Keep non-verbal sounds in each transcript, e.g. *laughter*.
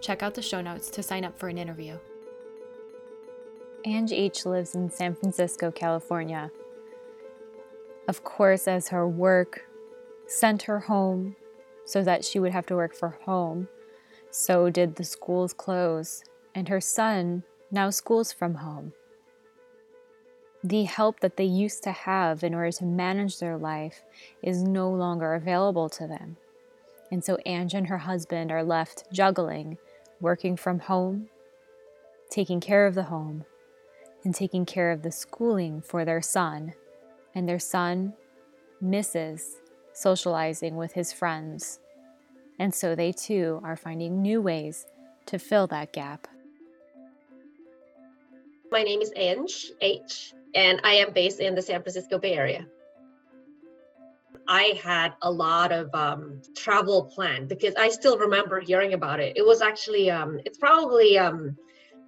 check out the show notes to sign up for an interview. Ange H. lives in San Francisco, California. Of course, as her work sent her home so that she would have to work for home, so did the schools close, and her son now schools from home. The help that they used to have in order to manage their life is no longer available to them. And so Ange and her husband are left juggling working from home, taking care of the home, and taking care of the schooling for their son. And their son misses socializing with his friends. And so they too are finding new ways to fill that gap. My name is Ange H, and I am based in the San Francisco Bay Area. I had a lot of um, travel planned because I still remember hearing about it. It was actually, um, it's probably um,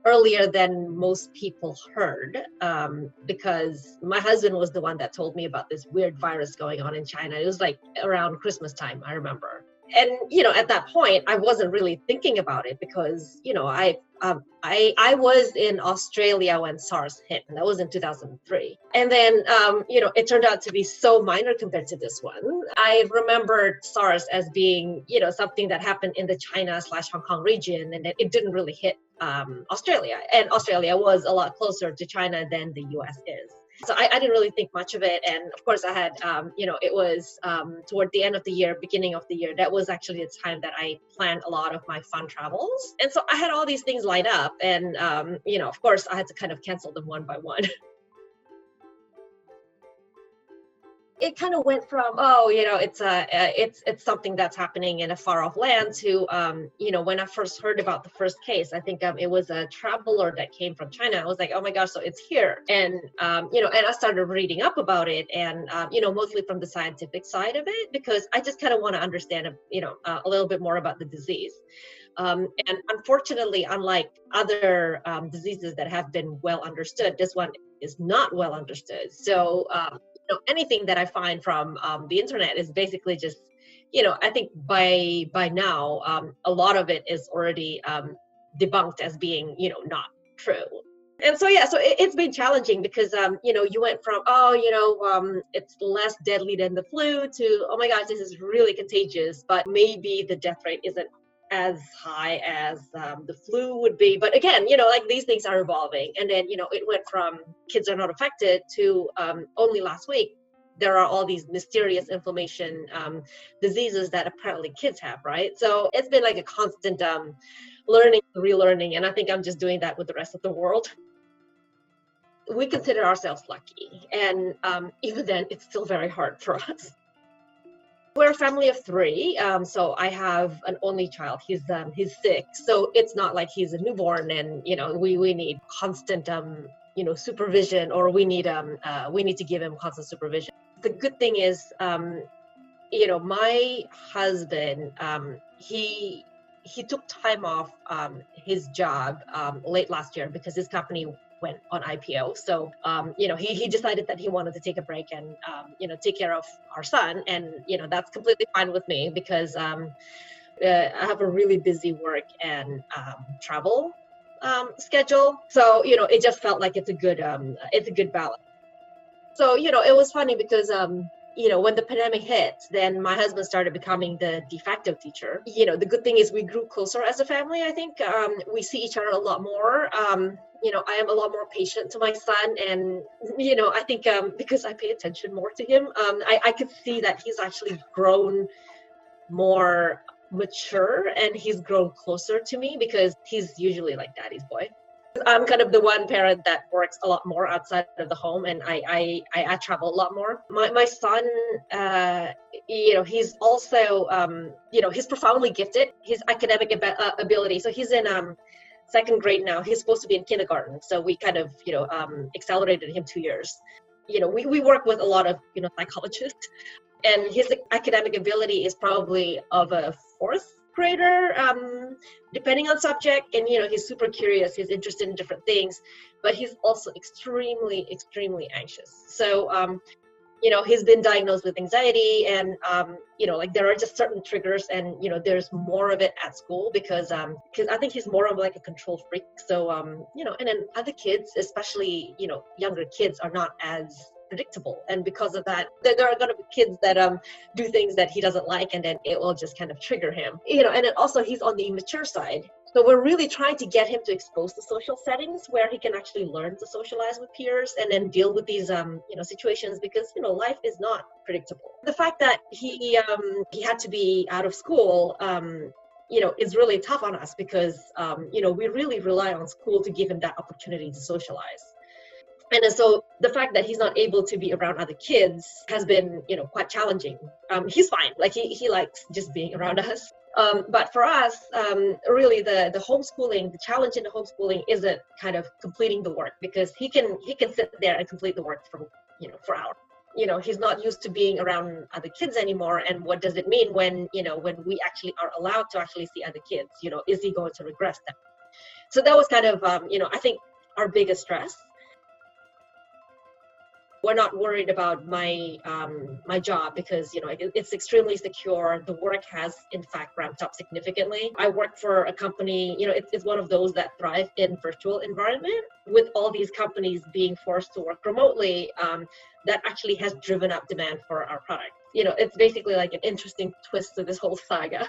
earlier than most people heard um, because my husband was the one that told me about this weird virus going on in China. It was like around Christmas time, I remember and you know at that point i wasn't really thinking about it because you know i um, I I was in Australia when SARS hit, and that was in 2003. And then, um, you know, it turned out to be so minor compared to this one. I remembered SARS as being, you know, something that happened in the China slash Hong Kong region, and it didn't really hit um, Australia. And Australia was a lot closer to China than the U.S. is so I, I, didn't really think much of it. And of course i had um, you know it was um, toward the end of the year beginning of the year that was actually the time that i planned a lot of my fun travels. And so i had all these things lined up and um, you know of course i had to kind of cancel them one by one *laughs* it kind of went from oh you know it's a it's it's something that's happening in a far off land to um, you know when I first heard about the first case I think um, it was a traveler that came from China I was like oh my gosh so it's here and um, you know and I started reading up about it and um, you know mostly from the scientific side of it because I just kind of want to understand you know uh, a little bit more about the disease. Um, and unfortunately, unlike other um, diseases that have been well understood, this one is not well understood. So, um, know anything that i find from um, the internet is basically just you know i think by by now um, a lot of it is already um, debunked as being you know not true. And so yeah so it, has been challenging because um you know you went from oh you know um it's less deadly than the flu to oh my gosh this is really contagious but maybe the death rate isn't as high as um, the flu would be. But again, you know, like these things are evolving. And then, you know, it went from kids are not affected to um, only last week. There are all these mysterious inflammation um, diseases that apparently kids have, right? So it's been like a constant um, learning, relearning. And I think I'm just doing that with the rest of the world. We consider ourselves lucky. And um, even then, it's still very hard for us. We're a family of three, um, so I have an only child. He's um, he's six, so it's not like he's a newborn, and you know we we need constant um you know supervision, or we need um uh, we need to give him constant supervision. The good thing is um you know my husband um he he took time off um, his job um, late last year because his company went on IPO. So, um, you know, he, he decided that he wanted to take a break and, um, you know, take care of our son. And, you know, that's completely fine with me because um, uh, I have a really busy work and um, travel um, schedule. So, you know, it just felt like it's a good, um, it's a good balance. So, you know, it was funny because, you know when the pandemic hit then my husband started becoming the de facto teacher. You know the good thing is we grew closer as a family i think. Um, we see each other a lot more. Um, you know i am a lot more patient to my son and you know i think um, because i pay attention more to him um, I, I could see that he's actually grown more mature and he's grown closer to me because he's usually like daddy's boy I'm kind of the one parent that works a lot more outside of the home, and I I, I, I travel a lot more. My my son, uh, you know, he's also um, you know he's profoundly gifted. His academic ab- uh, ability. So he's in um, second grade now. He's supposed to be in kindergarten, so we kind of you know um, accelerated him two years. You know, we we work with a lot of you know psychologists, and his academic ability is probably of a fourth grader um, depending on subject and you know he's super curious he's interested in different things but he's also extremely extremely anxious. So um, you know he's been diagnosed with anxiety and um, you know like there are just certain triggers and you know there's more of it at school because um because i think he's more of like a control freak. So um you know and then other kids especially you know younger kids are not as predictable. And because of that there are going to be kids that um do things that he doesn't like and then it will just kind of trigger him. You know and then also he's on the immature side. So we're really trying to get him to expose to social settings where he can actually learn to socialize with peers and then deal with these um, you know situations because you know life is not predictable. The fact that he um, he had to be out of school um, you know is really tough on us because um, you know we really rely on school to give him that opportunity to socialize and so the fact that he's not able to be around other kids has been you know quite challenging. Um, he's fine. Like he, he likes just being around *laughs* us. Um, but for us um, really the the homeschooling the challenge in the homeschooling isn't kind of completing the work because he can he can sit there and complete the work for you know for hours. You know he's not used to being around other kids anymore. And what does it mean when you know when we actually are allowed to actually see other kids? You know is he going to regress them? So that was kind of um, you know i think our biggest stress we're not worried about my um, my job because you know it, it's extremely secure. The work has in fact ramped up significantly. I work for a company, you know, it's, it's one of those that thrive in virtual environment. With all these companies being forced to work remotely, um, that actually has driven up demand for our product. You know, it's basically like an interesting twist to this whole saga.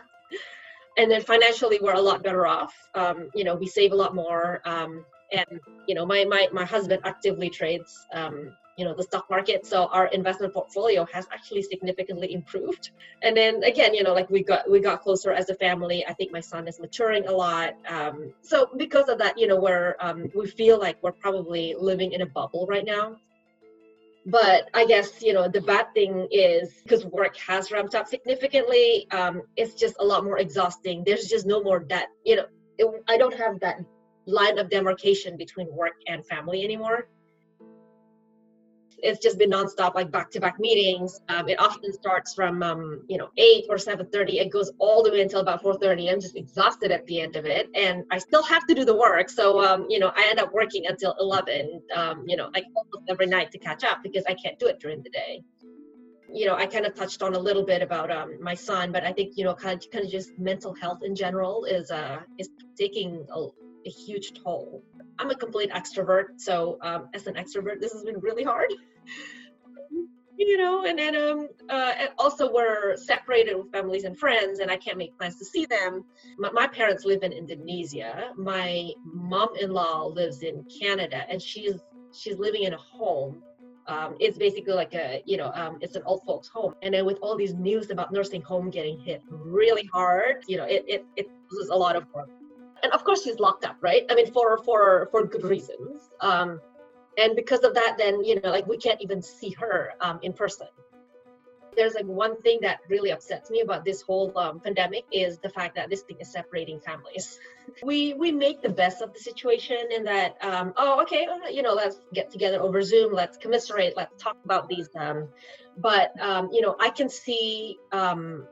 *laughs* and then financially, we're a lot better off. Um, you know, we save a lot more. Um, and you know, my my my husband actively trades um, you know the stock market so our investment portfolio has actually significantly improved. And then again you know like we got we got closer as a family. I think my son is maturing a lot um, so because of that you know we're um, we feel like we're probably living in a bubble right now. But i guess you know the bad thing is because work has ramped up significantly um, it's just a lot more exhausting. There's just no more that you know it, i don't have that line of demarcation between work and family anymore it's just been nonstop, like back-to-back meetings. Um, it often starts from um, you know eight or seven thirty. It goes all the way until about four thirty. I'm just exhausted at the end of it, and I still have to do the work. So um, you know, I end up working until eleven. Um, you know, like almost every night to catch up because I can't do it during the day. You know, I kind of touched on a little bit about um, my son, but I think you know, kind of, kind of just mental health in general is uh is taking a, a huge toll. I'm a complete extrovert, so um, as an extrovert, this has been really hard. *laughs* you know, and then um, uh, also we're separated with families and friends, and I can't make plans to see them. My, my parents live in Indonesia. My mom-in-law lives in Canada, and she's she's living in a home. Um, it's basically like a you know um, it's an old folks home and then with all these news about nursing home getting hit really hard you know it it, it was a lot of work and of course she's locked up right i mean for for for good reasons um, and because of that then you know like we can't even see her um, in person. There's like one thing that really upsets me about this whole um, pandemic is the fact that this thing is separating families. *laughs* We we make the best of the situation in that um, oh okay uh, you know let's get together over zoom let's commiserate let's talk about these um, but um, you know i can see um,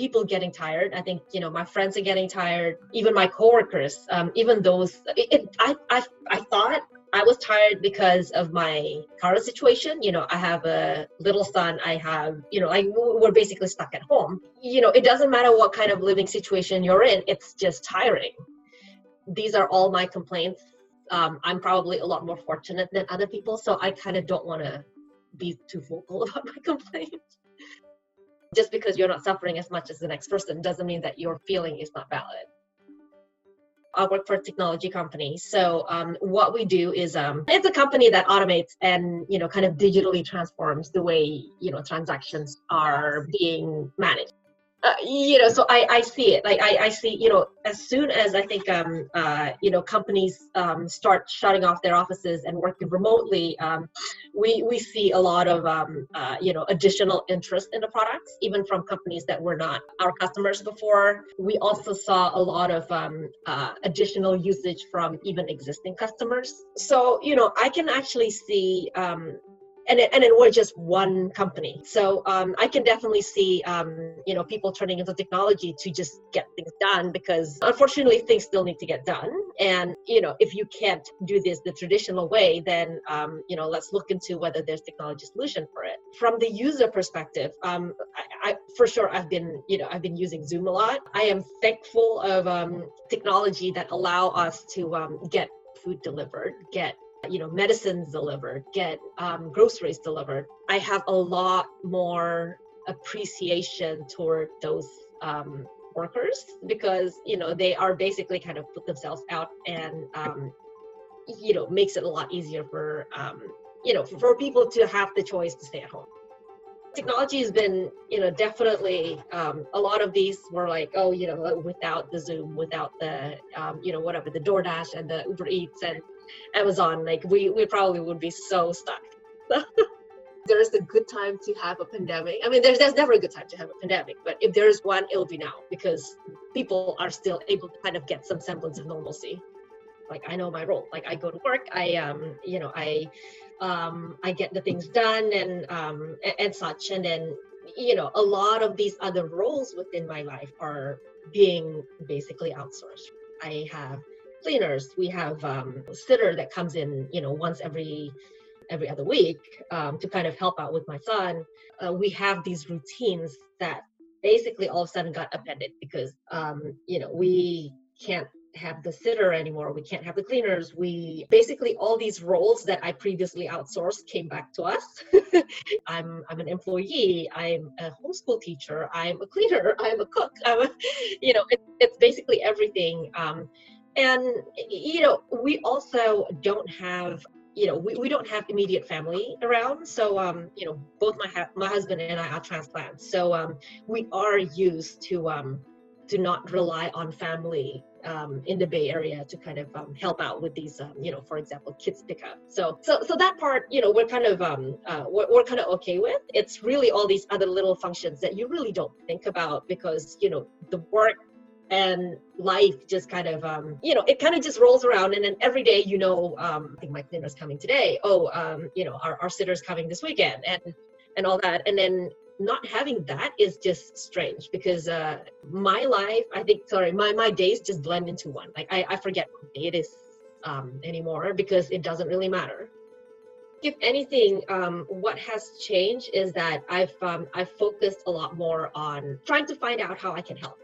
people getting tired. I think you know my friends are getting tired even my coworkers um, even those it, it, I, I i thought I was tired because of my current situation. You know, I have a little son. I have, you know, like we're basically stuck at home. You know, it doesn't matter what kind of living situation you're in, it's just tiring. These are all my complaints. Um, I'm probably a lot more fortunate than other people, so I kind of don't want to be too vocal *laughs* about my complaints. Just because you're not suffering as much as the next person doesn't mean that your feeling is not valid. I work for a technology company. So um, what we do is um, it's a company that automates and you know kind of digitally transforms the way you know transactions are being managed uh, you know so i i see it. Like i i see you know as soon as i think um uh you know companies um start shutting off their offices and working remotely um we we see a lot of um uh, you know additional interest in the products even from companies that were not our customers before. We also saw a lot of um uh, additional usage from even existing customers. So you know i can actually see um and it, and it was just one company. So um, I can definitely see um, you know people turning into technology to just get things done because unfortunately things still need to get done. And you know if you can't do this the traditional way, then um, you know let's look into whether there's technology solution for it. From the user perspective, um, I, I, for sure I've been you know I've been using Zoom a lot. I am thankful of um, technology that allow us to um, get food delivered, get you know medicines delivered get um, groceries delivered. I have a lot more appreciation toward those um, workers because you know they are basically kind of put themselves out and um, you know makes it a lot easier for um, you know for people to have the choice to stay at home. Technology has been you know definitely um, a lot of these were like oh you know without the zoom without the um, you know whatever the doordash and the uber eats and Amazon, like we we probably would be so stuck. *laughs* there is a good time to have a pandemic. I mean, there's there's never a good time to have a pandemic, but if there is one, it'll be now because people are still able to kind of get some semblance of normalcy. Like I know my role. Like I go to work. I um you know I um I get the things done and um and, and such. And then you know a lot of these other roles within my life are being basically outsourced. I have cleaners. We have um, a sitter that comes in, you know, once every every other week um, to kind of help out with my son. Uh, we have these routines that basically all of a sudden got appended because um, you know we can't have the sitter anymore. We can't have the cleaners. We basically all these roles that i previously outsourced came back to us. *laughs* I'm i'm an employee. I'm a homeschool teacher. I'm a cleaner. I'm a cook. I'm a, *laughs* you know it, it's basically everything. Um, and you know we also don't have you know we, we don't have immediate family around so um you know both my ha- my husband and i are transplants so um we are used to um to not rely on family um, in the Bay Area to kind of um, help out with these, um, you know, for example, kids pickup. So, so, so that part, you know, we're kind of, um, uh, we're, we're kind of okay with. It's really all these other little functions that you really don't think about because, you know, the work and life just kind of um, you know it kind of just rolls around. And then every day you know um, i think my cleaner's coming today. Oh um, you know our, our sitter's coming this weekend and and all that. And then not having that is just strange because uh, my life i think sorry my my days just blend into one. Like i, I forget what day it is um, anymore because it doesn't really matter. If anything, um, what has changed is that I've um, I've focused a lot more on trying to find out how I can help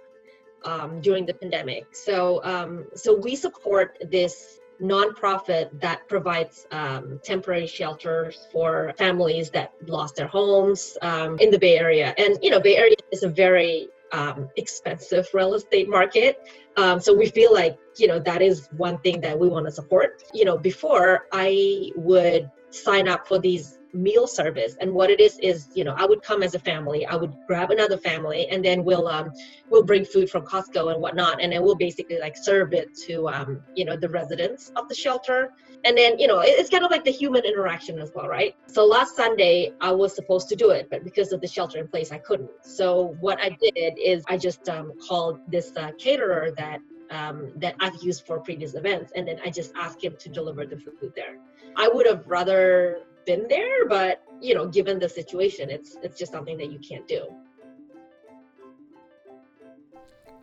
um, during the pandemic. So, um, so we support this nonprofit that provides um, temporary shelters for families that lost their homes um, in the Bay Area. And you know, Bay Area is a very um, expensive real estate market. Um, so we feel like you know that is one thing that we want to support. You know, before I would sign up for these meal service. And what it is is you know i would come as a family. I would grab another family and then we'll um we'll bring food from costco and whatnot and then we'll basically like serve it to um you know the residents of the shelter. And then you know it's kind of like the human interaction as well right? So last sunday i was supposed to do it but because of the shelter in place i couldn't. So what i did is i just um, called this uh, caterer that um, that I've used for previous events, and then I just asked him to deliver the food there. I would have rather been there, but you know, given the situation, it's it's just something that you can't do.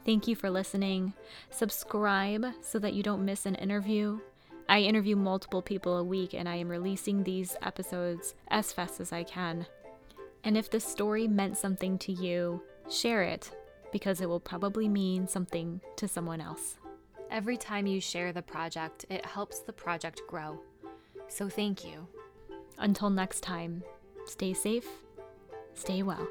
Thank you for listening. Subscribe so that you don't miss an interview. I interview multiple people a week and I am releasing these episodes as fast as I can. And if the story meant something to you, share it because it will probably mean something to someone else. Every time you share the project, it helps the project grow. So thank you. Until next time, Stay safe, stay well.